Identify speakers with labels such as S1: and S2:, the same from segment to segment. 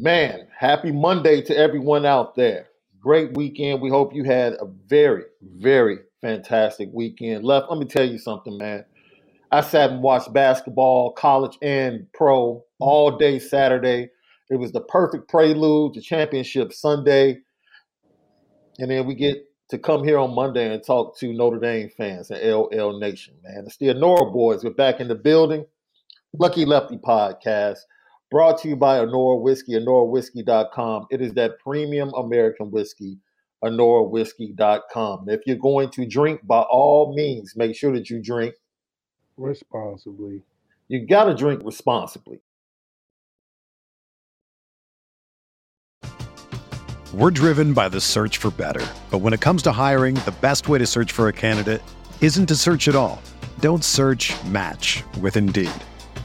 S1: Man, happy Monday to everyone out there. Great weekend. We hope you had a very, very fantastic weekend. Left, let me tell you something, man. I sat and watched basketball, college and pro, all day Saturday. It was the perfect prelude to championship Sunday. And then we get to come here on Monday and talk to Notre Dame fans and LL Nation, man. It's the Honora boys. We're back in the building. Lucky Lefty podcast. Brought to you by Honora Whiskey, HonoraWhiskey.com. It is that premium American whiskey, HonoraWhiskey.com. If you're going to drink, by all means, make sure that you drink
S2: responsibly.
S1: You got to drink responsibly.
S3: We're driven by the search for better. But when it comes to hiring, the best way to search for a candidate isn't to search at all. Don't search match with Indeed.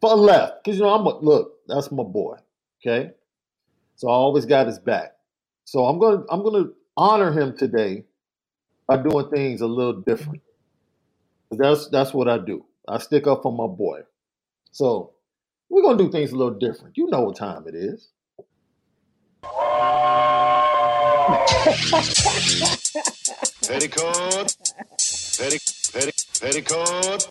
S1: For left, because you know I'm a look. That's my boy. Okay, so I always got his back. So I'm gonna I'm gonna honor him today by doing things a little different. That's that's what I do. I stick up for my boy. So we're gonna do things a little different. You know what time it is.
S4: Petticoat. Petti, petti, petticoat.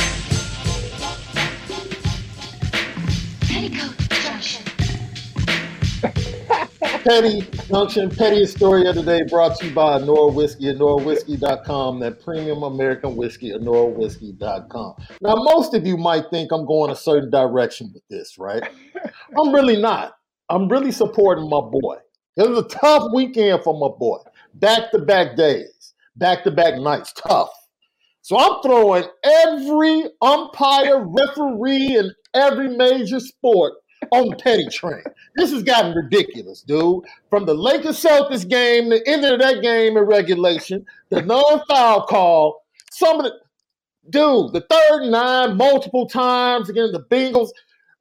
S5: Petticoat Junction.
S1: Petty Junction, pettiest story of the day brought to you by Anora Whiskey, AnoraWhiskey.com, that premium American whiskey, AnoraWhiskey.com. Now, most of you might think I'm going a certain direction with this, right? I'm really not. I'm really supporting my boy. It was a tough weekend for my boy. Back to back days, back to back nights, tough. So I'm throwing every umpire, referee, and every major sport on the petty train. This has gotten ridiculous, dude. From the Lakers Celtics game, the end of that game in regulation, the non foul call, some of the dude, the third and nine multiple times against the Bengals,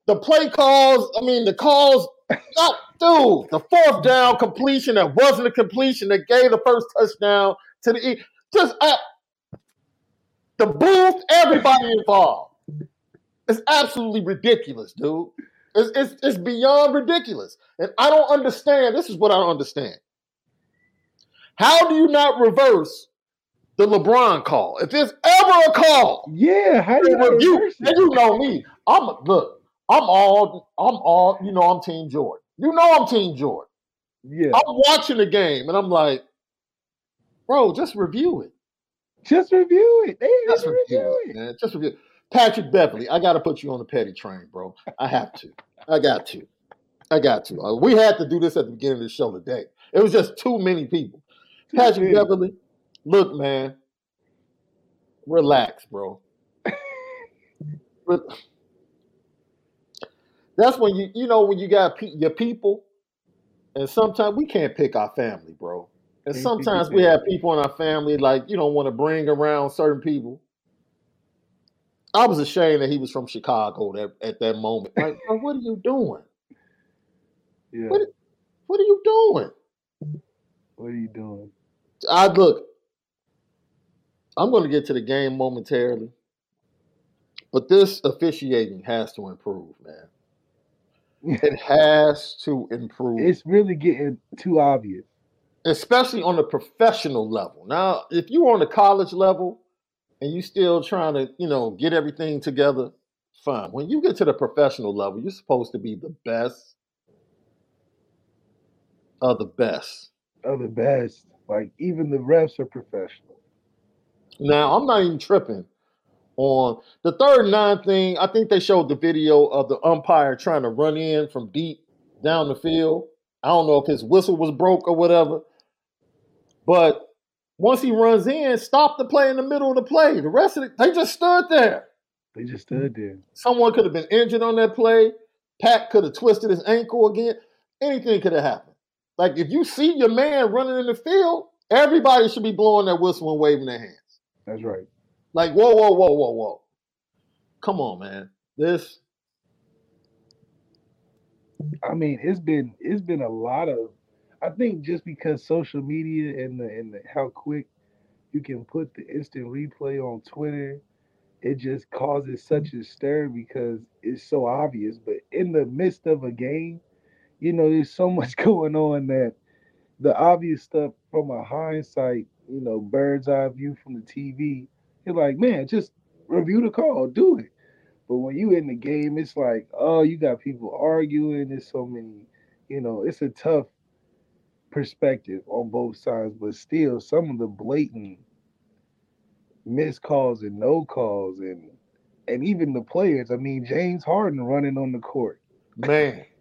S1: the play calls, I mean, the calls, not, dude, the fourth down completion that wasn't a completion that gave the first touchdown to the. Just uh, the booth, everybody involved. It's absolutely ridiculous, dude. It's, it's, it's beyond ridiculous. And I don't understand. This is what I don't understand. How do you not reverse the LeBron call? If there's ever a call,
S5: Yeah, how do you
S1: you,
S5: reverse
S1: and you know me. I'm look. I'm all. I'm all. You know, I'm Team Jordan. You know, I'm Team Jordan.
S5: Yeah,
S1: I'm watching the game, and I'm like, bro, just review it.
S5: just review it. They
S1: Just review
S5: review
S1: it,
S5: it.
S1: man. Just review. Patrick Beverley, I got to put you on the petty train, bro. I have to. I got to. I got to. Uh, we had to do this at the beginning of the show today. It was just too many people. Patrick. Beverley, look, man. Relax, bro. That's when you, you know, when you got pe- your people, and sometimes we can't pick our family, bro. And
S5: Can't pick your
S1: sometimes we have people in our family like you don't want to bring around certain people. I was ashamed that he was from Chicago that, at that moment. Like, bro, what are you doing?
S5: Yeah,
S1: What, what are you doing?
S5: what are you doing?
S1: I look. I'm going to get to the game momentarily, but this officiating has to improve, man. It has to improve,
S5: It's really getting too obvious.
S1: especially on the professional level. Now, if you're on the college level and you still trying to, you know, get everything together, fine. When you get to the professional level, you're supposed to be the best of the best.
S5: Of the best. Like even the refs are professional.
S1: Now, I'm not even tripping on the third nine thing. I think they showed the video of the umpire trying to run in from deep down the field. I don't know if his whistle was broke or whatever. But once he runs in, stop the play in the middle of the play. The rest of it, they just stood there.
S5: They just stood there.
S1: Someone could have been injured on that play. Pat could have twisted his ankle again. Anything could have happened. Like if you see your man running in the field, everybody should be blowing their whistle and waving their hands.
S5: That's right.
S1: Like, whoa, whoa, whoa, whoa, whoa. Come on, man. This
S5: I mean, it's been it's been a lot of. I think just because social media and the and the, how quick you can put the instant replay on Twitter, it just causes such a stir because it's so obvious. But in the midst of a game, you know, there's so much going on that the obvious stuff from a hindsight, you know, bird's eye view from the TV, you're like, man, just review the call, do it. But when you in the game, it's like, oh, you got people arguing. There's so many, you know, it's a tough perspective on both sides. But still, some of the blatant missed calls and no calls, and and even the players. I mean, James Harden running on the court.
S1: man.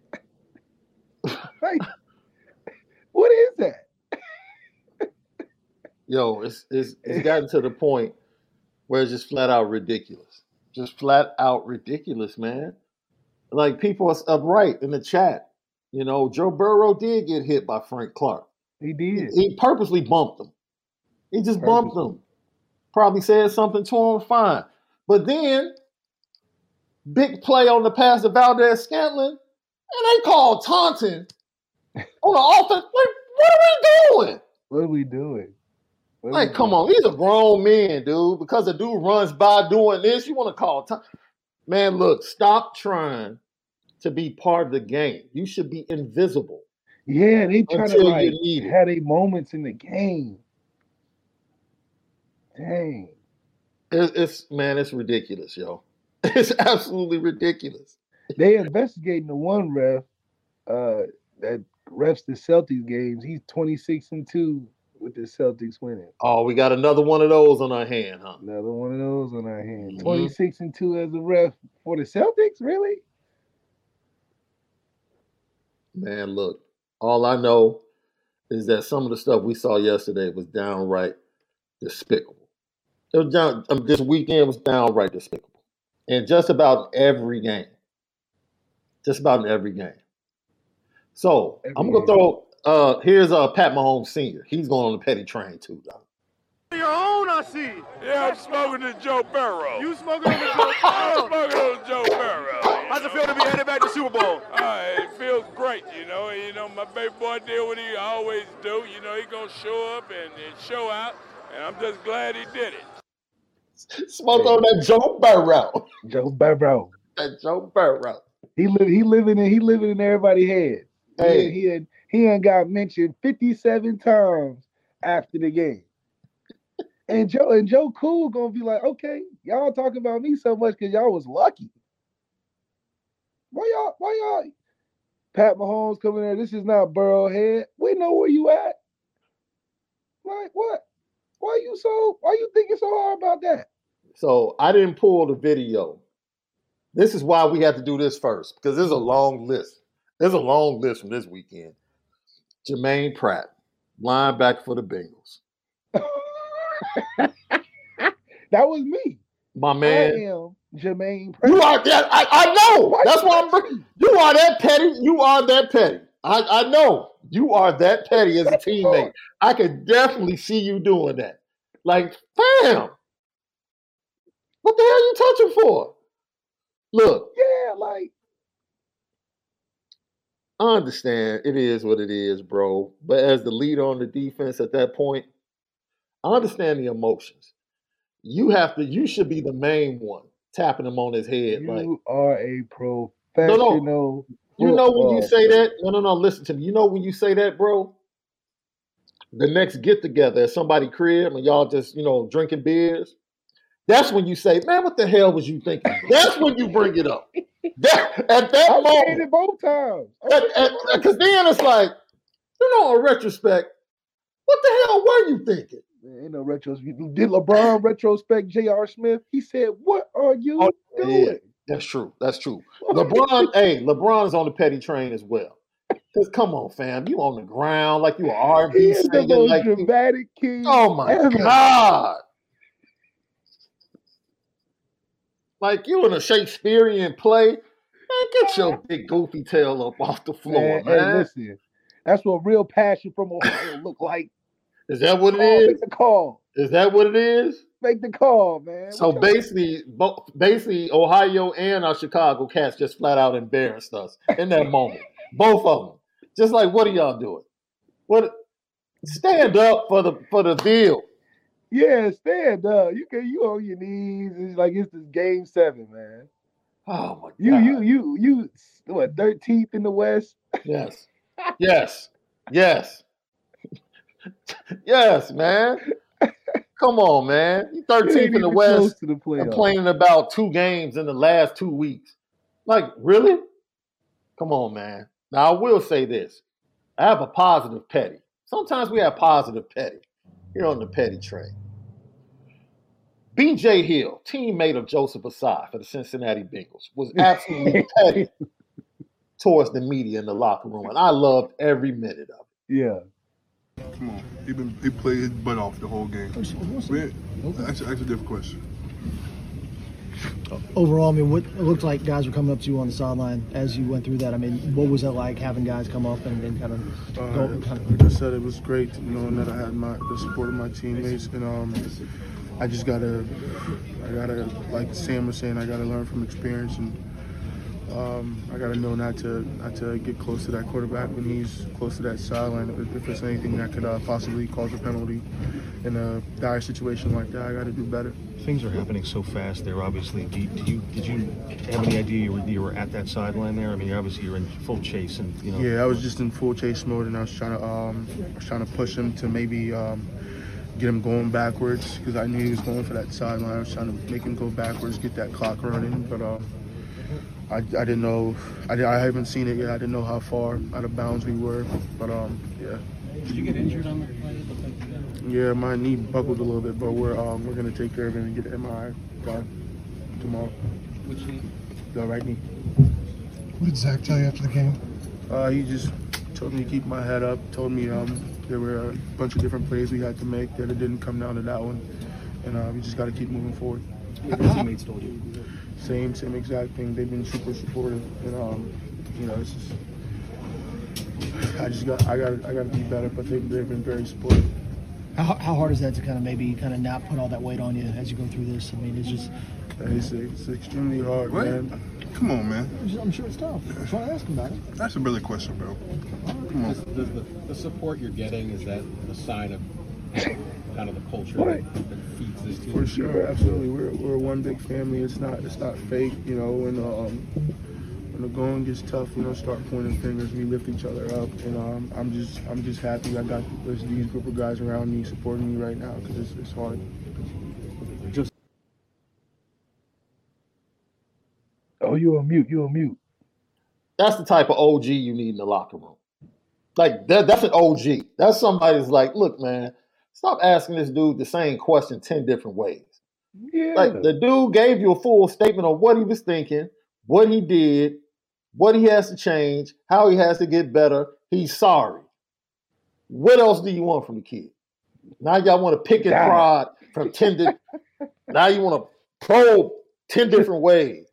S5: Like, what is that?
S1: Yo, it's it's it's gotten to the point where it's just flat out ridiculous. Just flat out ridiculous, man. Like people are upright in the chat. You know, Joe Burrow did get hit by Frank Clark.
S5: He
S1: He,
S5: did.
S1: he purposely bumped him. He just bumped him. Probably said something to him, fine. But then, big play on the pass to Valdes-Scantling, and they called taunting on the offense. Like, what are we doing?
S5: What are we doing? What
S1: Like, come
S5: doing?
S1: on, these are grown men, dude. Because a dude runs by doing this, you want to call time. Man, look, stop trying to be part of the game. You should be invisible.
S5: Yeah, they trying to like have their moments in the game. Dang.
S1: It- it's man, it's ridiculous, yo. It's absolutely ridiculous.
S5: They investigating the one ref uh that refs the Celtics games. He's 26 and 2 with the Celtics winning.
S1: Oh, we got another one of those on our hand, huh?
S5: Another one of those on our hand.
S1: Mhm.
S5: 26 and 2 as a ref for the Celtics? Really?
S1: Man, look, all I know is that some of the stuff we saw yesterday was downright despicable. It was down, um, this weekend was downright despicable. And just about every game. Just about in every game. So
S5: Every
S1: I'm gonna
S5: game.
S1: throw uh here's uh Pat Mahomes Sr. He's going on the petty train too, though.
S6: Your own, I see.
S7: Yeah, I'm smoking this Joe Burrow.
S6: You smoking on the Joe
S7: I'm smoking on Joe Burrow.
S6: How's it feel to be headed back to the Super Bowl?
S7: Uh, it feels great, you know. You know, my baby boy did what he always do. You know, he gonna show up and, and show out, and I'm just glad he did it.
S1: Smoke on that Joe Burrow.
S5: Joe Burrow.
S1: That Joe Burrow.
S5: He live he living in he living in everybody's head.
S1: Hey.
S5: He, he had he ain't got mentioned 57 times after the game. And Joe and Joe Cool gonna be like, okay, y'all talking about me so much because y'all was lucky. Why y'all, why y'all Pat Mahomes coming there? This is not Burrowhead. We know where you at. Like what? Why you so why you thinking so hard about that?
S1: So I didn't pull the video. This is why we had to do this first because there's a long list. There's a long list from this weekend. Jermaine Pratt, linebacker for the Bengals.
S5: That was me.
S1: My
S5: I
S1: man,
S5: am Jermaine Pratt.
S1: you are that. I, I know.
S5: Why
S1: That's why I'm. br- You are that petty. You are that petty. I, I know you are that petty as a teammate. I could definitely see you doing that. Like, fam, what the hell are you touching for? Look,
S5: Yeah, like
S1: I understand it is what it is, bro. But as the leader on the defense at that point, I understand the emotions. You have to. You should be the main one tapping him on his head.
S5: you
S1: like
S5: are a professional. No, no.
S1: you know when you say that. No, no, no. Listen to me. You know when you say that, bro. The next get together at somebody crib and y'all just you know drinking beers. That's when you say, "Man, what the hell was you thinking?" That's when you bring it up. That, at that
S5: I
S1: moment,
S5: it both times.
S1: Because then it's like, you know, in retrospect, what the hell were you thinking?
S5: Ain't no retrospect. Did LeBron retrospect J.R. Smith? He said, "What are you
S1: Oh,
S5: doing?"
S1: yeah. That's true. That's true. LeBron, hey, LeBron is on the petty train as well. Cause come on, fam, you on the ground like you an
S5: He
S1: R&B
S5: the most
S1: like you,
S5: dramatic king.
S1: oh my
S5: ever.
S1: god, like you in a Shakespearean play. Man, get your big goofy tail up off the floor,
S5: Man, hey,
S1: man.
S5: listen, that's what real passion from Ohio look like.
S1: Is that what it
S5: Call,
S1: is?
S5: make the call.
S1: Is that what it is?
S5: Make the call, man.
S1: So basically, bo- basically, Ohio and our Chicago cats just flat out embarrassed us in that moment. Both of them. Just like, what are y'all doing? What? Stand up for the for the deal.
S5: yeah, stand up. You can you on your knees. It's like it's this game seven, man.
S1: Oh my god.
S5: You you you you what thirteenth in the West?
S1: Yes. Yes. Yes. Yes, man. Come on, man. You
S5: You ain't
S1: 13th in the West
S5: to the
S1: complaining about two games in the last two weeks. Like, really? Come on, man. Now, I will say this I have a positive petty. Sometimes we have positive petty here on the petty train. BJ Hill, teammate of Joseph Ossai for the Cincinnati Bengals, was absolutely petty towards the media in the locker room, and I loved every minute of it.
S5: Yeah.
S2: Come on. He been he played his butt off the whole game. Man, That's, that's a different question.
S8: overall, I mean, what it looked like guys were coming up to you on the sideline as you went through that. I mean, what was it like having guys come up and, and kind of
S2: Uh,
S8: go? Kind of,
S2: like I said, it was great knowing that I had my the support of my teammates, and um, I just gotta, I gotta, like Sam was saying, I gotta learn from experience, and um, I gotta know not to not to get close to that quarterback when he's close to that sideline. If, if there's anything that could uh, possibly cause a penalty in a dire situation like that, I gotta do better.
S9: Things are happening so fast there. Obviously, do you, do you did you have any idea you were, you were at that sideline there? I mean, obviously you're in full chase, and you know.
S2: Yeah, I was just in full chase mode, and I was trying to um, I was trying to push him to maybe um, get him going backwards because I knew he was going for that sideline. I was trying to make him go backwards, get that clock running, but um, I, I didn't know. I, I haven't seen it yet. I didn't know how far out of bounds we were. But um, yeah.
S10: Did you get injured on the play? It looked like you got-
S2: Yeah, my knee buckled a little bit, but we're um, we're gonna take care of it and get an MRI done tomorrow.
S10: Which knee?
S2: The right knee.
S11: What did Zac tell you after the game?
S2: Uh, he just told me to keep my head up. Told me um, there were a bunch of different plays we had to make that it didn't come down to that one, and uh, we just got to keep moving forward.
S10: What your teammates told you?
S2: Same, same exact thing. They've been super supportive, and um, you know, it's just I just got I got I got to be better, but they've they've been very supportive.
S8: How, how hard is that to kind of maybe kind of not put all that weight on you as you go through this? I mean, it's just.
S2: It's, it's extremely hard,
S11: What?
S2: man.
S11: Come on, man.
S8: I'm sure it's tough. I was trying to ask him about it.
S11: That's a really question, bro. Come on.
S12: Does, does the, the support you're getting is that a sign of kind of the culture
S2: Right.
S12: that, that feeds this team?
S2: For sure, absolutely. We're, we're one big family. It's not it's not fake, you know. When um, when the going gets tough, we don't start pointing fingers. We lift each other up, and um, I'm just I'm just happy I got this, these group of guys around me supporting me right now because it's, it's hard.
S5: Just oh, you on mute. You on mute.
S1: That's the type of OG you need in the locker room. Like that, that's an OG. That's somebody that's like, look, man, stop asking this dude the same question ten different ways.
S5: Yeah.
S1: Like the dude gave you a full statement of what he was thinking, what he did, what he has to change, how he has to get better. He's sorry. What else do you want from the kid? Now y'all want to pick and prod from ten. Di- now you want to probe ten different ways.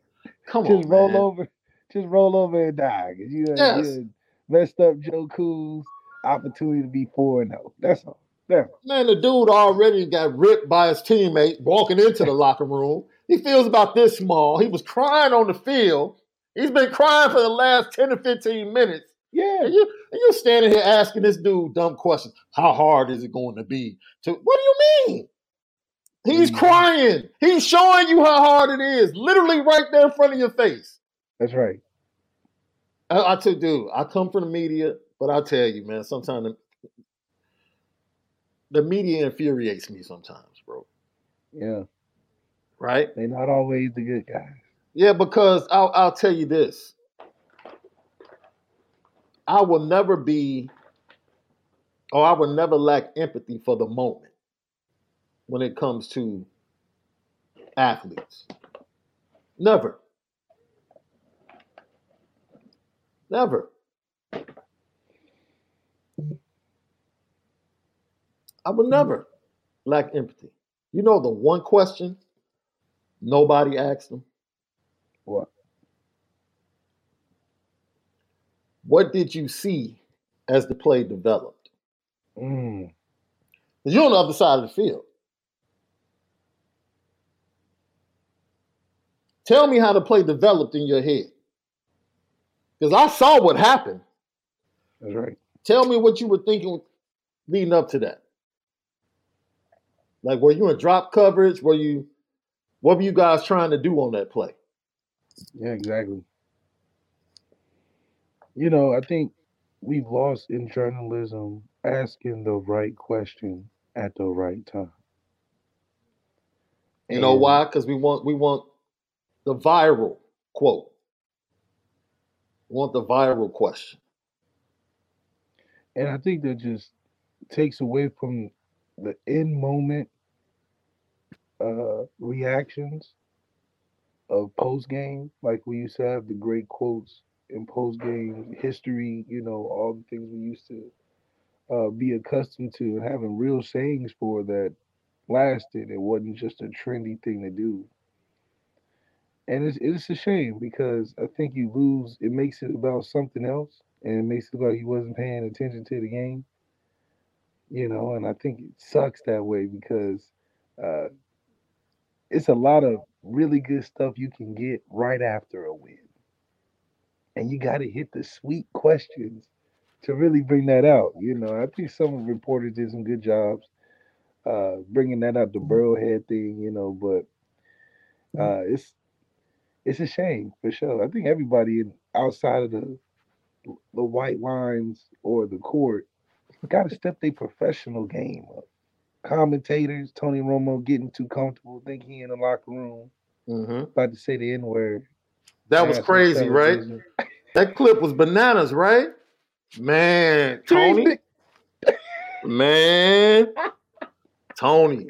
S1: Come on,
S5: just roll
S1: man.
S5: over. Just roll over and die. you,
S1: Yes.
S5: you messed up Joe Cool's opportunity to be 4 and 0. That's all. All.
S1: Man, the dude already got ripped by his teammate walking into the locker room. He feels about this small. He was crying on the field. He's been crying for the last 10 to 15 minutes.
S5: Yeah.
S1: And, you, and you're standing here asking this dude dumb questions. How hard is it going to be? To What do you mean? He's mm-hmm. crying. He's showing you how hard it is, literally right there in front of your face.
S5: That's right.
S1: I, I tell dude, I come from the media, but I tell you, man, sometimes the, media infuriates me sometimes, bro.
S5: Yeah.
S1: Right?
S5: They're not always the good guys.
S1: Yeah, because I'll, I'll tell you this. I will never be, or I will never lack empathy for the moment when it comes to athletes. Never. Never. I would never lack empathy. You know the one question nobody asked them?
S5: What?
S1: What did you see as the play developed?
S5: Mm.
S1: Because you're on the other side of the field. Tell me how the play developed in your head. Because I saw what happened.
S5: That's right.
S1: Tell me what you were thinking leading up to that. Like, were you in drop coverage? Were you, what were you guys trying to do on that play?
S5: Yeah, exactly. You know, I think we've lost in journalism asking the right question at the right time.
S1: You know why? Because we want we want the viral quote. We want the viral question.
S5: And I think that just takes away from the in moment uh, reactions of post game. Like we used to have the great quotes in post game history, you know, all the things we used to uh, be accustomed to and having real sayings for that lasted. It wasn't just a trendy thing to do. And it's, it's a shame because I think you lose, it makes it about something else and it makes it look like you wasn't paying attention to the game. You know, and I think it sucks that way because uh, it's a lot of really good stuff you can get right after a win. And you got to hit the sweet questions to really bring that out. You know, I think some reporters did some good jobs uh, bringing that out, the Burrowhead thing, you know, but uh, it's it's a shame for sure. I think everybody in, outside of the the white lines or the court got to step their professional game up. Commentators, Tony Romo getting too comfortable, think he in the locker room,
S1: Mm-hmm.
S5: about to say the N word.
S1: That was crazy, right? That clip was bananas, right? Man, Tony. Man, Tony,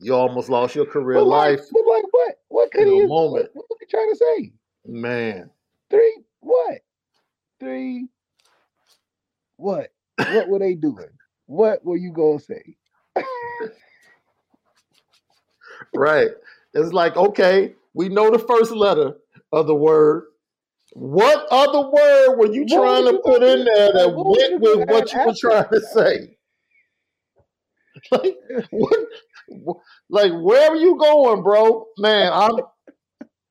S1: you almost lost your career
S5: But like,
S1: life
S5: but like what? What could he
S1: a moment.
S5: what, what was he trying to say?
S1: Man,
S5: Three what? Three what? What were they doing? What were you gonna say?
S1: right. It's like, okay, we know the first letter of the word. What other word were you
S5: What
S1: trying
S5: was
S1: to put in there that went with what you were trying to say? Like, what, like where are you going, bro? Man, I'm.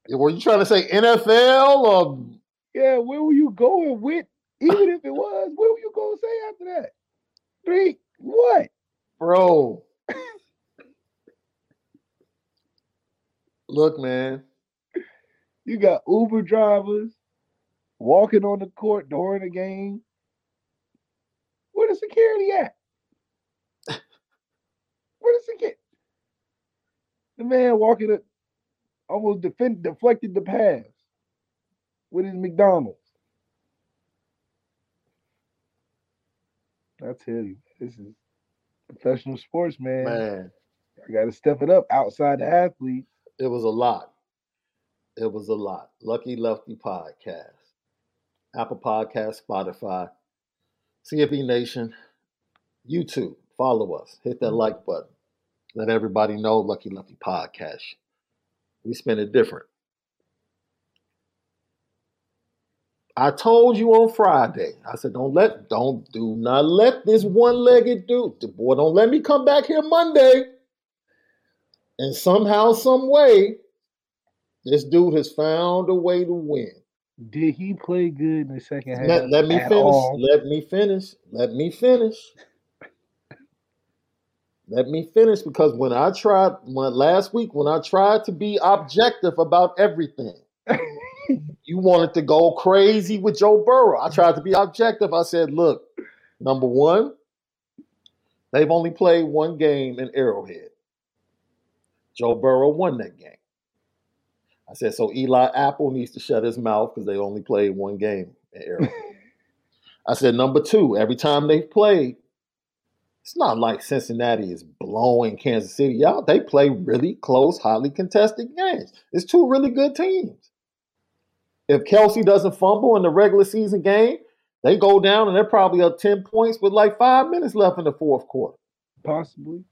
S1: Were you trying to say NFL or
S5: Yeah, where were you going with? Even if it was, what were you gonna say after that? Three what?
S1: bro? Look, man.
S5: You got Uber drivers walking on the court during the game. Where the security at? Where the security? The man walking it almost defend, deflected the pass with his McDonald's. I tell you, this is professional sports, man.
S1: Man,
S5: I got to step it up outside the athlete.
S1: it was a lot. It was a lot. Lucky Lefty Podcast, Apple Podcast, Spotify, CFB Nation, YouTube. Follow us. Hit that mm. like button. Let everybody know Lucky Lefty Podcast. We spin it different. I told you on Friday. I said, don't let, don't do not let this one-legged dude, the boy, don't let me come back here Monday. And somehow, some way, this dude has found a way to win.
S5: Did he play good in the second half?
S1: Let, let me finish.
S5: all?
S1: Let me finish. Let me finish. Let me finish because when I tried when last week when I tried to be objective about everything, you wanted to go crazy with Joe Burrow. I tried to be objective. I said, look, number one, they've only played one game in Arrowhead. Joe Burrow won that game. I said, so Eli Apple needs to shut his mouth because they only played one game in Arrowhead. I said, number two, every time they've played, it's not like Cincinnati is blowing Kansas City out. They play really close, highly contested games. It's two really good teams. If Kelce doesn't fumble in the regular season game, they go down and they're probably up 10 points with like five minutes left in the fourth quarter.
S5: Possibly.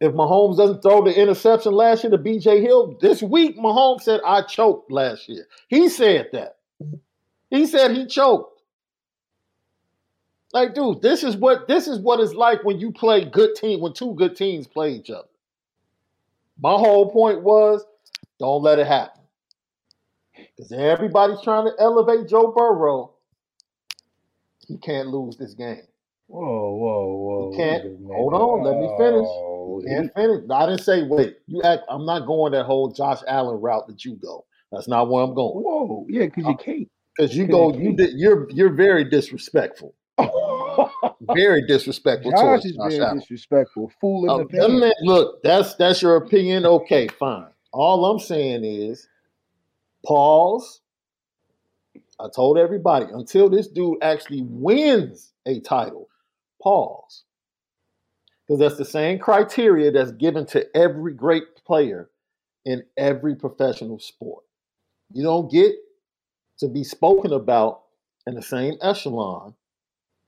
S1: If Mahomes doesn't throw the interception last year to BJ Hill, this week Mahomes said, I choked last year. He said that. He said he choked. Like, dude, this is what this is what it's like when you play good team, when two good teams play each other. My whole point was don't let it happen. Because everybody's trying to elevate Joe Burrow. He can't lose this game.
S5: Whoa, whoa, whoa.
S1: He can't. Hold on, let me finish.
S5: Oh,
S1: He can't finish. I didn't say wait. You act. I'm not going that whole Josh Allen route that you go. That's not where I'm going.
S5: Whoa, yeah, because you can't.
S1: Because you go,
S5: you
S1: you you're you're very disrespectful. very disrespectful
S5: Josh is
S1: Josh
S5: very
S1: Allen.
S5: disrespectful, fooling
S1: Uh,
S5: the
S1: them
S5: fans.
S1: men- look, that's that's your opinion. Okay, fine. All I'm saying is pause. I told everybody until this dude actually wins a title, pause. Because that's the same criteria that's given to every great player in every professional sport. You don't get to be spoken about in the same echelon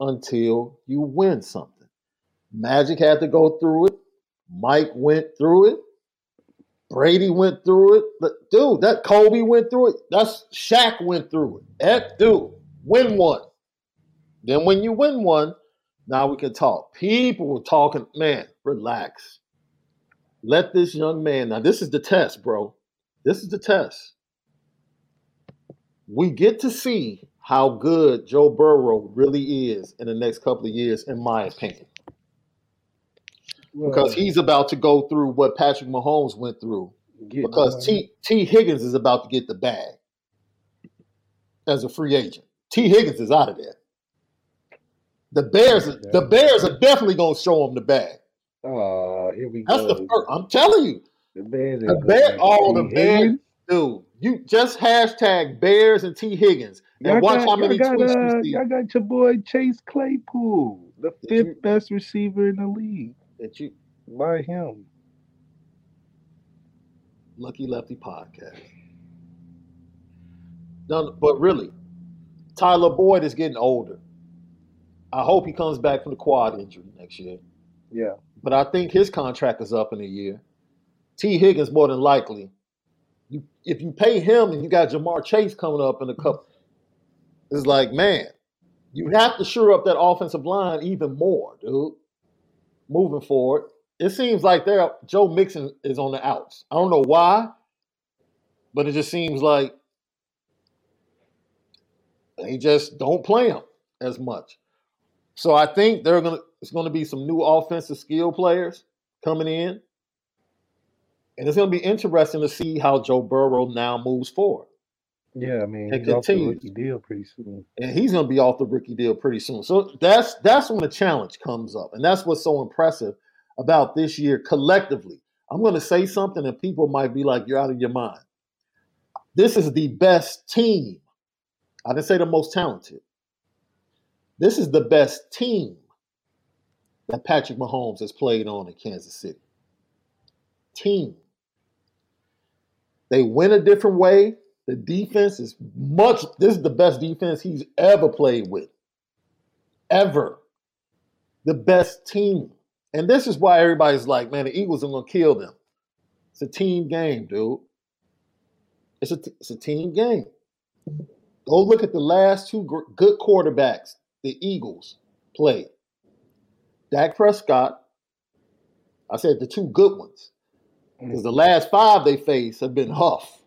S1: until you win something. Magic had to go through it. Mike went through it. Brady went through it. Dude, that Kobe went through it. That's Shaq went through it. That dude, win one. Then when you win one, now we can talk. People were talking, man, relax. Let this young man, now this is the test, bro. This is the test. We get to see how good Joe Burrow really is in the next couple of years, in my opinion because he's about to go through what Patrick Mahomes went through. Because. T Tee Higgins is about to get the bag as a free agent. Tee Higgins is out of there. The Bears, the Bears are definitely going to show him the bag.
S5: Oh, here we
S1: That's
S5: go.
S1: the first. I'm telling you,
S5: The Bears
S1: the
S5: ain't
S1: Bear,
S5: gonna T.
S1: the Bears, dude, You just hashtag Bears and Tee Higgins and
S5: Y'all
S1: watch
S5: got,
S1: how many
S5: got,
S1: tweets
S5: uh,
S1: you see.
S5: y'all got your boy Chase Claypool, the fifth
S1: you-
S5: best receiver in the league.
S1: That you
S5: By him.
S1: Lucky Lefty podcast. No, but really, Tyler Boyd is getting older. I hope he comes back from the quad injury next year.
S5: Yeah.
S1: But I think his contract is up in a year. Tee Higgins more than likely. You, if you pay him and you got Ja'Marr Chase coming up in a couple, it's like, man, you have to shore up that offensive line even more, dude. Moving forward, it seems like they're Joe Mixon is on the outs. I don't know why, but it just seems like they just don't play him as much. So I think they're gonna it's gonna be some new offensive skill players coming in. And it's gonna be interesting to see how Joe Burrow now moves forward.
S5: Yeah, I mean,
S1: And
S5: he's off the
S1: continues.
S5: rookie deal pretty soon.
S1: And he's gonna be off the rookie deal pretty soon. So that's that's when the challenge comes up. And that's what's so impressive about this year collectively. I'm gonna say something and people might be like, you're out of your mind. This is the best team. I didn't say the most talented. This is the best team that Patrick Mahomes has played on in Kansas City. Team. They win a different way. The defense is much, this is the best defense he's ever played with. Ever. The best team. And this is why everybody's like, man, the Eagles are going to kill them. It's a team game, dude. It's a, it's a team game. Go look at the last two gr- good quarterbacks the Eagles played. Dak Prescott. I said the two good ones. Because the last five they faced have been huff.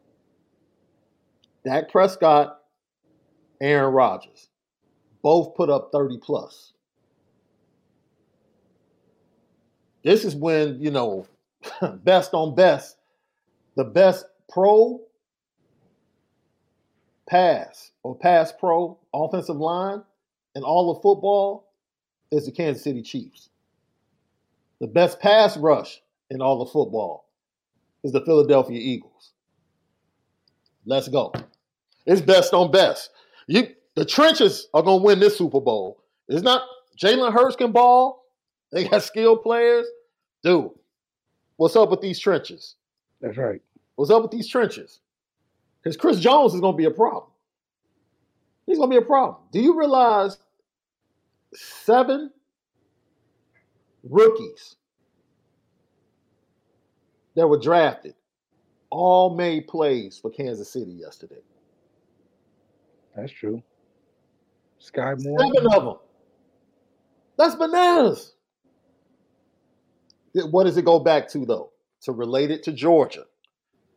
S1: Dak Prescott, Aaron Rodgers. Both put up 30 plus. This is when, you know, best on best, the best pro pass or pass pro offensive line in all of football is the Kansas City Chiefs. The best pass rush in all of football is the Philadelphia Eagles. Let's go. It's best on best. You the trenches are gonna win this Super Bowl. It's not Jalen Hurts can ball. They got skilled players. Dude, what's up with these trenches?
S5: That's right.
S1: What's up with these trenches? Because Chris Jones is gonna be a problem. He's gonna be a problem. Do you realize seven rookies that were drafted all made plays for Kansas City yesterday?
S5: That's true. Sky Moore.
S1: Seven of them. That's bananas. What does it go back to though? To relate it to Georgia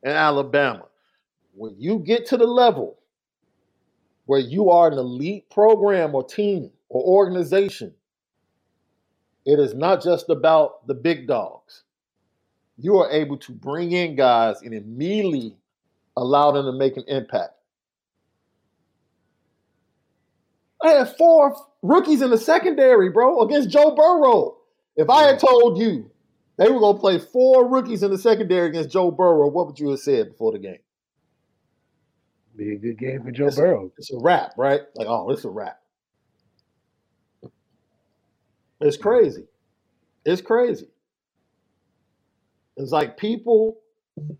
S1: and Alabama. When you get to the level where you are an elite program or team or organization, it is not just about the big dogs. You are able to bring in guys and immediately allow them to make an impact. I had four rookies in the secondary, bro, against Joe Burrow. If I had told you they were going to play four rookies in the secondary against Joe Burrow, what would you have said before the game?
S5: Be a good game for Joe
S1: It's a-
S5: Burrow.
S1: It's a wrap, right? Like, oh, it's a wrap. It's crazy. It's crazy. It's like people, man,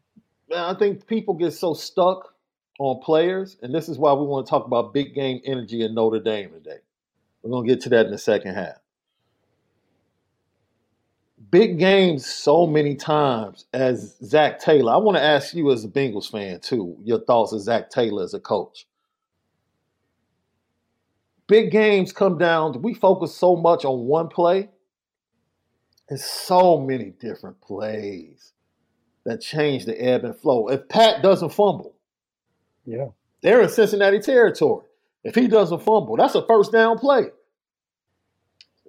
S1: I think people get so stuck on players, and this is why we want to talk about big game energy in Notre Dame today. We're going to get to that in the second half. Big games so many times as Zac Taylor. I want to ask you as a Bengals fan too, your thoughts of Zac Taylor as a coach. Big games come down, we focus so much on one play. There's so many different plays that change the ebb and flow. If Pat doesn't fumble,
S5: Yeah.
S1: they're in Cincinnati territory. If he doesn't fumble, that's a first down play.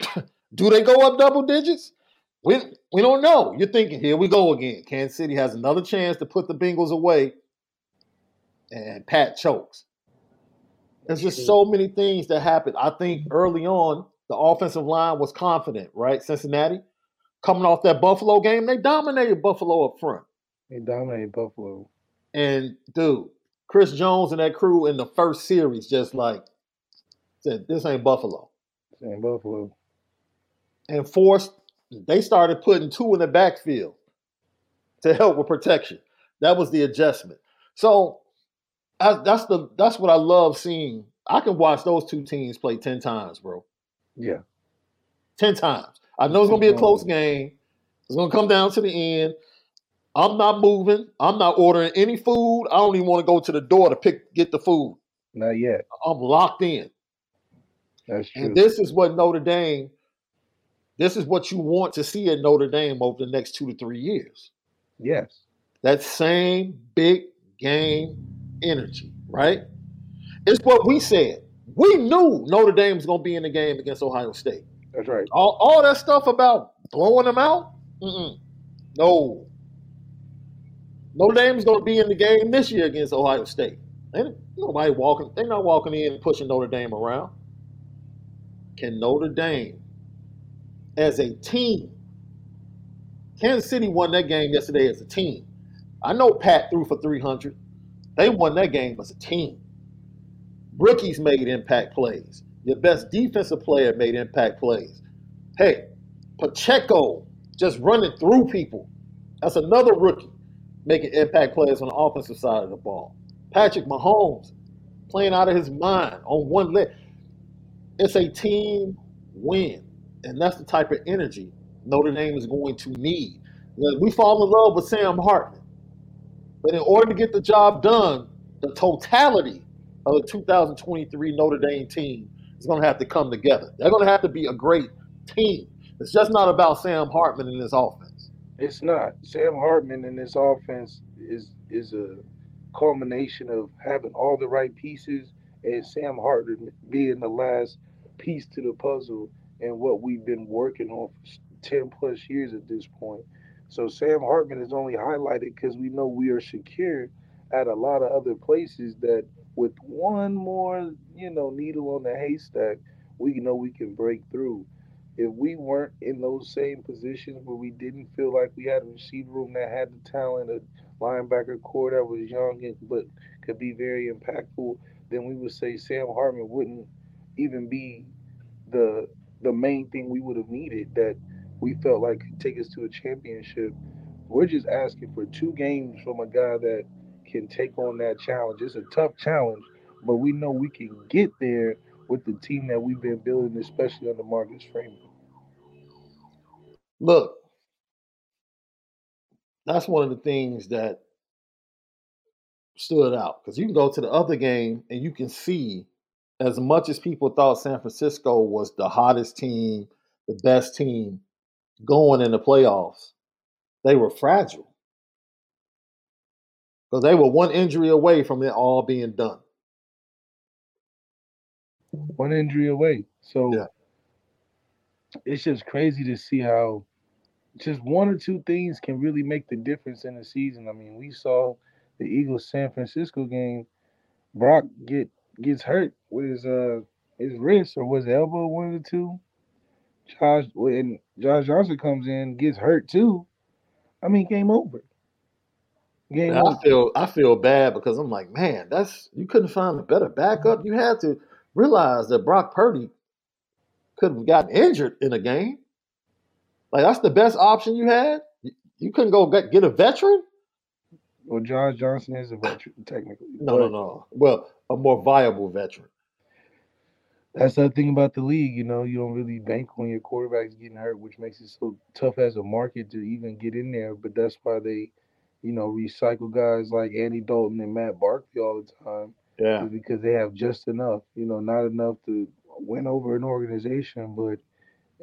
S1: Do they go up double digits? We, we don't know. You're thinking, here we go again. Kansas City has another chance to put the Bengals away, and Pat chokes. There's just so many things that happen. I think early on, the offensive line was confident, right? Cincinnati. Coming off that Buffalo game, they dominated Buffalo up front.
S5: They dominated Buffalo.
S1: And dude, Chris Jones and that crew in the first series just like said, "This ain't Buffalo."
S5: This ain't Buffalo.
S1: and forced they started putting two in the backfield to help with protection. That was the adjustment. So I, that's the that's what I love seeing. I can watch those two teams play ten times, bro.
S5: Yeah.
S1: Ten times. I know it's gonna be a close game. It's gonna come down to the end. I'm not moving. I'm not ordering any food. I don't even want to go to the door to pick get the food.
S5: Not yet.
S1: I'm locked in.
S5: That's true.
S1: And this is what Notre Dame, this is what you want to see at Notre Dame over the next two to three years.
S5: yes.
S1: That same big game energy, right? It's what we said. We knew Notre Dame was going to be in the game against Ohio State.
S5: That's right.
S1: All, all that stuff about blowing them out, mm-mm. no. Notre Dame's going to be in the game this year against Ohio State. Ain't nobody walking. They're not walking in and pushing Notre Dame around. Can Notre Dame, as a team, Kansas City won that game yesterday as a team. I know Pat threw for 300. They won that game as a team. Rookies made impact plays. Your best defensive player made impact plays. Hey, Pacheco just running through people. That's another rookie making impact plays on the offensive side of the ball. Patrick Mahomes playing out of his mind on one leg. It's a team win. And that's the type of energy Notre Dame is going to need. We fall in love with Sam Hartman. But in order to get the job done, the totality of the 2023 Notre Dame team is going to have to come together. They're going to have to be a great team. It's just not about Sam Hartman and his offense.
S5: It's not. Sam Hartman and this offense is is a culmination of having all the right pieces and Sam Hartman being the last piece to the puzzle and what we've been working on for 10 plus years at this point. So Sam Hartman is only highlighted because we know we are secure at a lot of other places that with one more, you know, needle on the haystack, we know we can break through. If we weren't in those same positions where we didn't feel like we had a receiver room that had the talent, a linebacker core that was young and but could be very impactful, then we would say Sam Hartman wouldn't even be the the main thing we would have needed that we felt like could take us to a championship. We're just asking for two games from a guy that can take on that challenge. It's a tough challenge, but we know we can get there with the team that we've been building, especially under Marcus Freeman.
S1: Look, that's one of the things that stood out because you can go to the other game and you can see as much as people thought San Francisco was the hottest team, the best team going in the playoffs, they were fragile because they were one injury away from it all being done.
S5: One injury away. So it's just crazy to see how just one or two things can really make the difference in the season. I mean, we saw the Eagles San Francisco game. Brock get gets hurt with his uh his wrist or was elbow, one of the two. Josh and Josh Johnson comes in, gets hurt too. I mean, game over. Game
S1: I
S5: over.
S1: feel I feel bad because I'm like, man, that's you couldn't find a better backup. You had to realize that Brock Purdy could have gotten injured in a game. Like that's the best option you had. You, you couldn't go get, get a veteran.
S5: Well, Josh Johnson is a veteran technically.
S1: No, no, no. Well, a more viable veteran.
S5: That's the thing about the league. You know, you don't really bank on your quarterbacks getting hurt, which makes it so tough as a market to even get in there. But that's why they, you know, recycle guys like Andy Dalton and Matt Barkley all the time.
S1: Yeah.
S5: because they have just enough. You know, not enough to win over an organization, but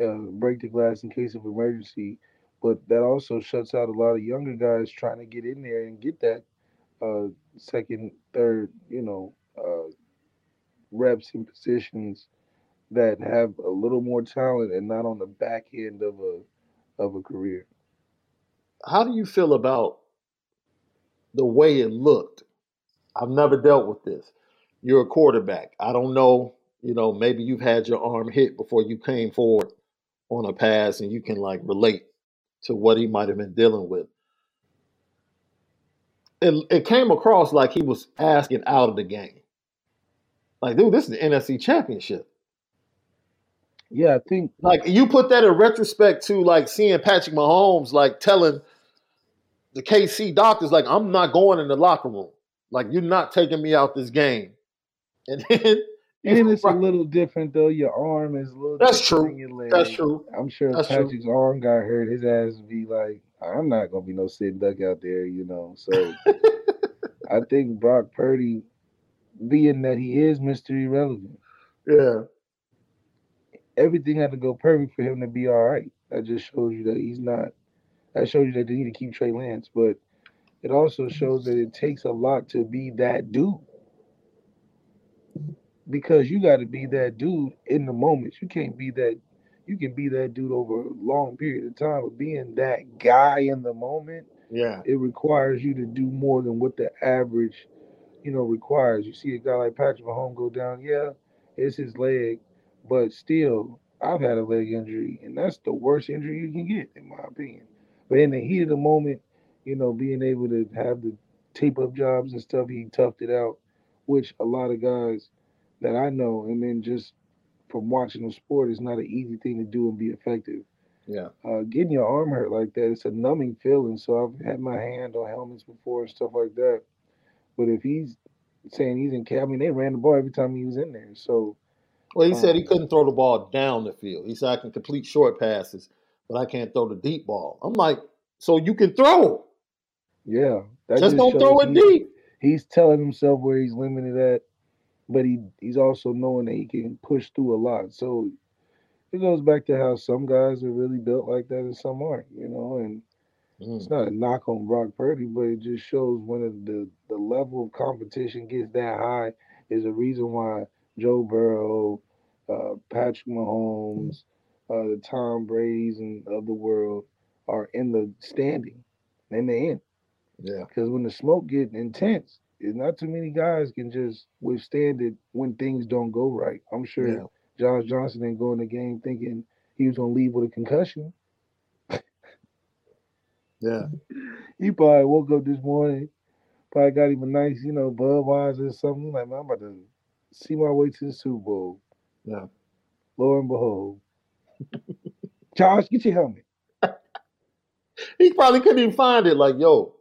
S5: uh, break the glass in case of emergency. But that also shuts out a lot of younger guys trying to get in there and get that uh, second, third, you know, uh, reps and positions that have a little more talent and not on the back end of a of a career.
S1: How do you feel about the way it looked? I've never dealt with this. You're a quarterback. I don't know, you know, maybe you've had your arm hit before you came forward on a pass and you can like relate to what he might have been dealing with. it, it came across like he was asking out of the game. Like, dude, this is the NFC Championship.
S5: Yeah, I think
S1: Like you put that in retrospect to like seeing Patrick Mahomes like telling the KC doctors like I'm not going in the locker room. Like you're not taking me out this game. And then
S5: And it's a little different though. Your arm is a little
S1: That's
S5: different
S1: true. That's true.
S5: I'm sure
S1: That's true.
S5: Patrick's arm got hurt, his ass would be like, I'm not gonna be no sitting duck out there, you know. So I think Brock Purdy, being that he is Mr. Irrelevant,
S1: yeah.
S5: everything had to go perfect for him to be all right. That just shows you that he's not. That shows you that they need to keep Trey Lance, but it also shows that it takes a lot to be that dude. Because you got to be that dude in the moment. You can't be that. You can be that dude over a long period of time, but being that guy in the moment,
S1: Yeah.
S5: it requires you to do more than what the average, you know, requires. You see a guy like Patrick Mahomes go down, yeah, it's his leg, but still, I've had a leg injury, and that's the worst injury you can get, in my opinion. But in the heat of the moment, you know, being able to have the tape up jobs and stuff, he toughed it out, which a lot of guys that I know, and then just from watching the sport, is not an easy thing to do and be effective
S1: Yeah.
S5: uh, getting your arm hurt like that, it's a numbing feeling. So I've had my hand on helmets before and stuff like that. But if he's saying he's in cap, I mean, they ran the ball every time he was in there. So
S1: Well, he said
S5: um,
S1: he couldn't throw the ball down the field. He said I can complete short passes, but I can't throw the deep ball. I'm like, so you can throw.
S5: Yeah, that
S1: Just don't throw it
S5: he-
S1: deep.
S5: He's telling himself where he's limited at, but he he's also knowing that he can push through a lot. So it goes back to how some guys are really built like that and some aren't, you know. And it's not a knock on Brock Purdy, but it just shows when the the level of competition gets that high is a reason why Joe Burrow, uh, Patrick Mahomes, uh, the Tom Brady's and of the world are in the standing, and they in.
S1: Yeah.
S5: Because when the smoke get intense, it's not too many guys can just withstand it when things don't go right. I'm sure
S1: Yeah.
S5: Josh Johnson didn't go in the game thinking he was gonna leave with a concussion.
S1: Yeah.
S5: He probably woke up this morning, probably got him a nice, you know, Budweiser or something. Like, man, I'm about to see my way to the Super Bowl.
S1: Yeah.
S5: Lo and behold, Josh, get your helmet.
S1: He probably couldn't even find it. Like, yo,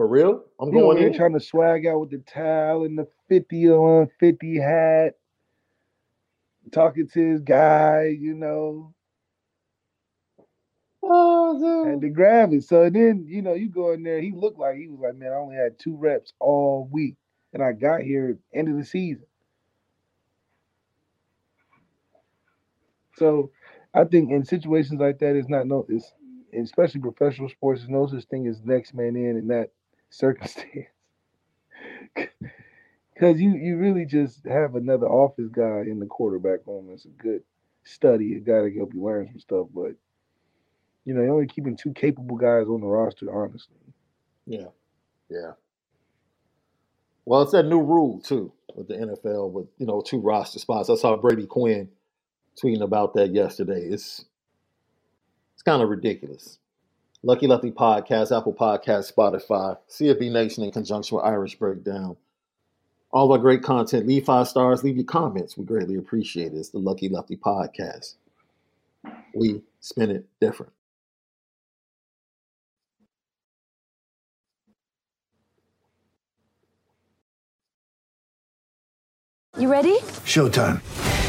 S1: for real? I'm
S5: You know,
S1: going in.
S5: trying to swag out with the towel and the 50 on 50 hat, talking to his guy, you know.
S1: Oh,
S5: Had to grab it. So then, you know, you go in there, he looked like he was like, man, I only had two reps all week. And I got here end of the season. So I think in situations like that, it's not no it's especially professional sports, there's no such thing as next man in and that circumstance. Because you you really just have another office guy in the quarterback room. It's a good study, a guy to help you learn some stuff. But you know, you're only keeping two capable guys on the roster, honestly.
S1: Yeah. Yeah. Well, it's that new rule too with the NFL with you know two roster spots. I saw Brady Quinn tweeting about that yesterday. It's it's kind of ridiculous. Lucky Lefty Podcast, Apple Podcast, Spotify, CFB Nation in conjunction with Irish Breakdown. All of our great content. Leave five stars. Leave your comments. We greatly appreciate it. It's the Lucky Lefty Podcast. We spin it different.
S13: You ready?
S14: Showtime.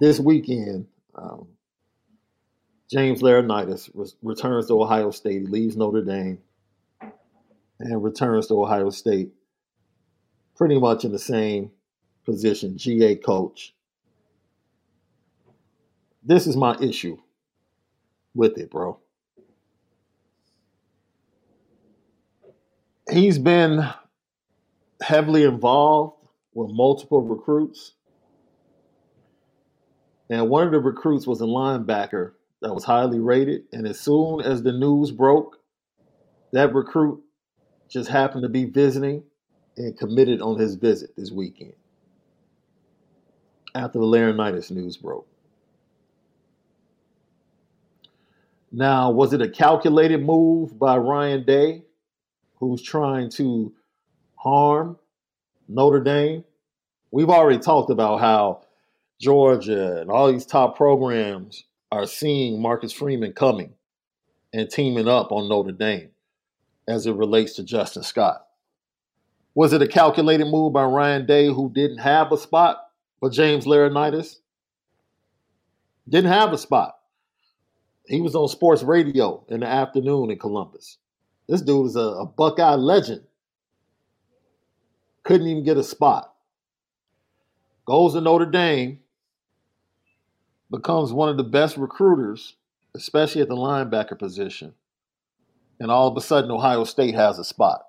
S1: This weekend, um, James Laurinaitis re- returns to Ohio State. He leaves Notre Dame and returns to Ohio State pretty much in the same position, GA coach. This is my issue with it, bro. He's been heavily involved with multiple recruits. And one of the recruits was a linebacker that was highly rated. And as soon as the news broke, that recruit just happened to be visiting and committed on his visit this weekend after the Laurinaitis news broke. Now, was it a calculated move by Ryan Day, who's trying to harm Notre Dame? We've already talked about how Georgia and all these top programs are seeing Marcus Freeman coming and teaming up on Notre Dame as it relates to Justin Scott. Was it a calculated move by Ryan Day, who didn't have a spot for James Laurinaitis? Didn't have a spot. He was on sports radio in the afternoon in Columbus. This dude is a, a Buckeye legend. Couldn't even get a spot. Goes to Notre Dame, becomes one of the best recruiters, especially at the linebacker position. And all of a sudden, Ohio State has a spot.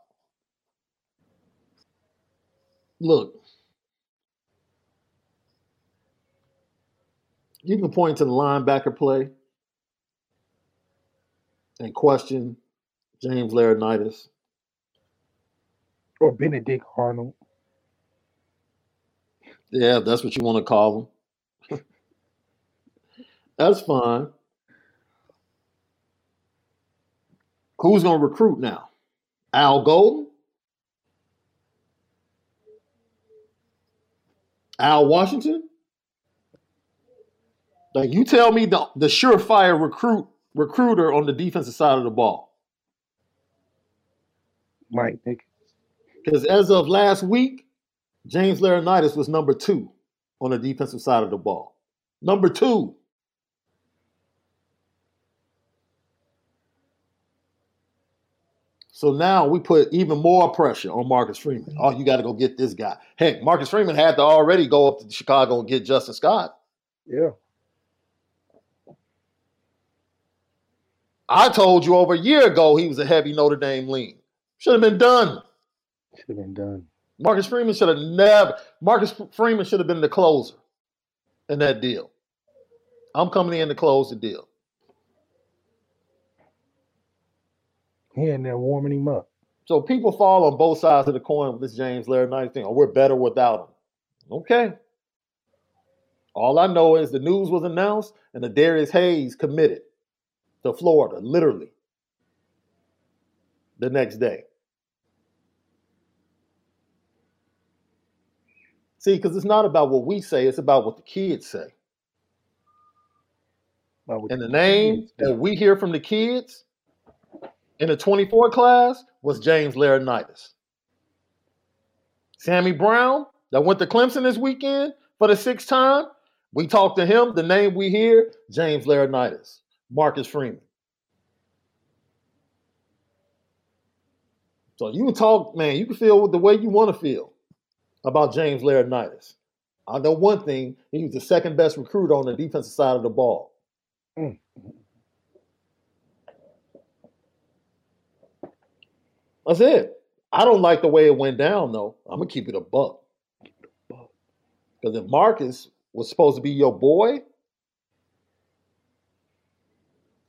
S1: Look, you can point to the linebacker play and question James Laurinaitis.
S5: Or Benedict Arnold.
S1: Yeah, that's what you want to call him. That's fine. Who's going to recruit now? Al Golden? Al Washington? Like you tell me the, the surefire recruit recruiter on the defensive side of the ball.
S5: Mike Nick.
S1: Because as of last week, James Laurinaitis was number two on the defensive side of the ball. Number two. So now we put even more pressure on Marcus Freeman. Mm-hmm. Oh, you got to go get this guy. Heck, Marcus Freeman had to already go up to Chicago and get Justin Scott.
S5: Yeah.
S1: I told you over a year ago he was a heavy Notre Dame lean. Should have been done.
S5: Should have been done.
S1: Marcus Freeman should have never. Marcus Freeman should have been the closer in that deal. I'm coming in to close the deal.
S5: He in there warming him up.
S1: So people fall on both sides of the coin with this James Laurinaitis thing. Oh, we're better without him. Okay. All I know is the news was announced and the Darius Hayes committed to Florida, literally, the next day. See, because it's not about what we say, it's about what the kids say. And the name that we hear from the kids in the 24 class was James Laurinaitis. Sammy Brown, that went to Clemson this weekend for the sixth time, we talked to him. The name we hear, James Laurinaitis, Marcus Freeman. So you can talk, man, you can feel the way you want to feel about James Laurinaitis. I know one thing, he was the second best recruit on the defensive side of the ball.
S5: Mm.
S1: That's it. I don't like the way it went down, though. I'm gonna keep it a buck. Because if Marcus was supposed to be your boy,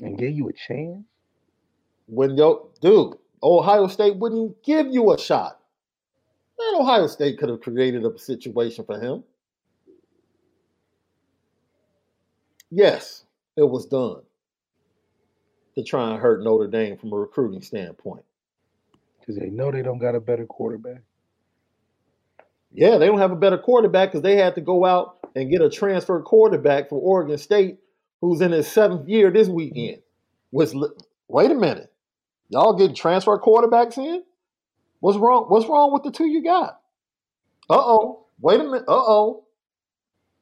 S5: And gave you a chance.
S1: when yo dude, Ohio State wouldn't give you a shot. Man, Ohio State could have created a situation for him. Yes, it was done to try and hurt Notre Dame from a recruiting standpoint.
S5: Because they know they don't got a better quarterback.
S1: Yeah, they don't have a better quarterback because they had to go out and get a transfer quarterback for Oregon State who's in his seventh year this weekend. Was wait a minute, y'all getting transfer quarterbacks in? What's wrong? What's wrong with the two you got? Uh oh. Wait a minute. Uh oh.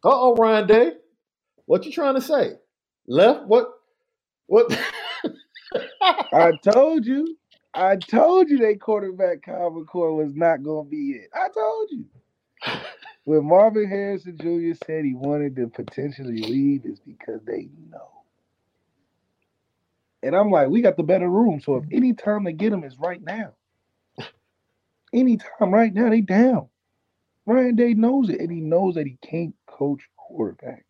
S1: Uh oh, Ryan Day. What you trying to say? Left? What? What?
S5: I told you. I told you that quarterback Kyle McCord was not going to be it. I told you. When Marvin Harrison Jr. said he wanted to potentially leave, is because they know. And I'm like, we got the better room. So if any time they get him is right now. Anytime right now, they down. Ryan Day knows it, and he knows that he can't coach quarterbacks.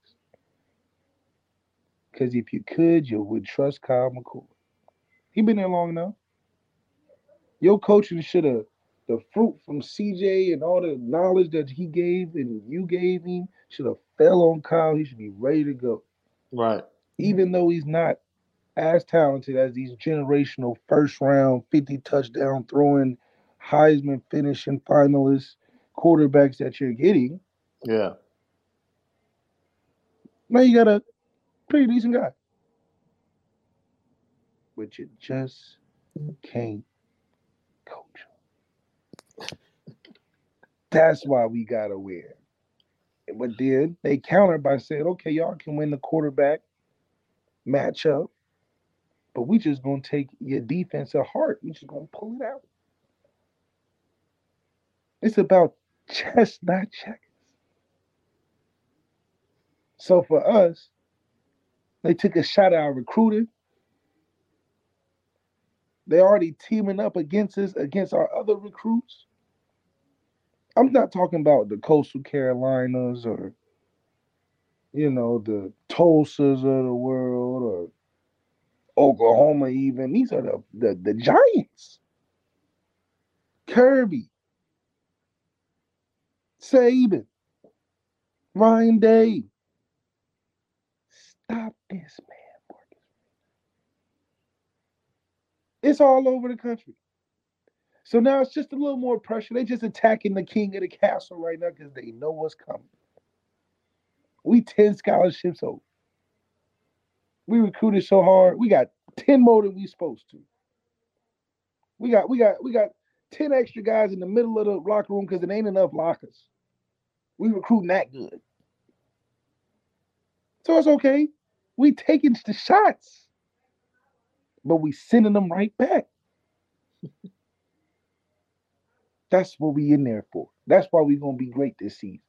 S5: Because if you could, you would trust Kyle McCord. He been there long enough. Your coaching should have the fruit from CJ and all the knowledge that he gave and you gave him should have fell on Kyle. He should be ready to go.
S1: Right.
S5: Even though he's not as talented as these generational first round 50 touchdown throwing Heisman finishing finalists quarterbacks that you're getting.
S1: Yeah.
S5: Now you got a pretty decent guy. But you just can't coach. That's why we gotta win. But then they countered by saying, okay, y'all can win the quarterback matchup, but we just gonna take your defense at heart. We just gonna pull it out. It's about chess, not checkers. So for us, they took a shot at our recruiting. They already teaming up against us against our other recruits. I'm not talking about the coastal Carolinas or you know the Tulsas of the world or Oklahoma even. These are the the, the giants. Kirby, Saban, Ryan Day. Stop this, man. It's all over the country. So now it's just a little more pressure. They just attacking the king of the castle right now because they know what's coming. We 10 scholarships over. We recruited so hard. We got 10 more than we supposed to. We got we got we got 10 extra guys in the middle of the locker room because it ain't enough lockers. We recruiting that good. So it's okay. We taking the shots, but we sending them right back. That's what we in there for. That's why we're gonna be great this season.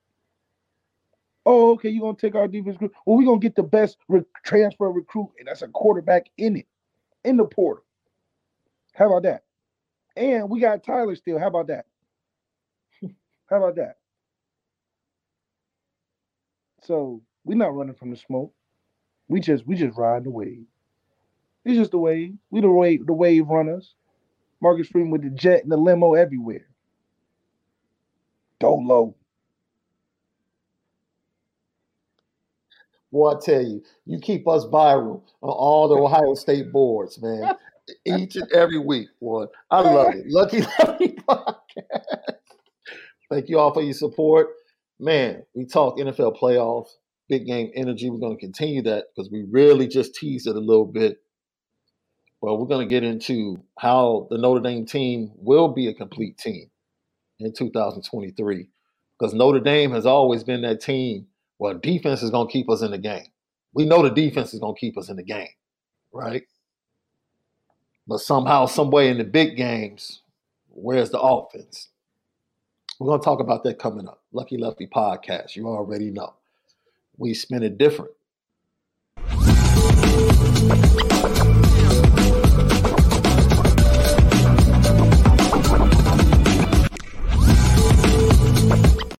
S5: Oh, okay, you're gonna take our defense group. Well, we're gonna get the best re- transfer recruit, and that's a quarterback in it, in the portal. How about that? And we got Tyler still. How about that? How about that? So we're not running from the smoke. We just we just ride the wave. It's just the wave. We the wave the wave runners. Marcus Freeman with the jet and the limo everywhere. Dolo.
S1: Boy, I tell you, you keep us viral on all the Ohio State boards, man. Each and every week, boy. I love it. Lucky Lucky Podcast. Thank you all for your support. Man, we talk NFL playoffs, big game energy. We're going to continue that because we really just teased it a little bit. Well, we're going to get into how the Notre Dame team will be a complete team in 2023 because Notre Dame has always been that team where defense is going to keep us in the game. We know the defense is going to keep us in the game, right? But somehow, someway in the big games, where's the offense? We're going to talk about that coming up. Lucky Lefty podcast. You already know. We spin it different.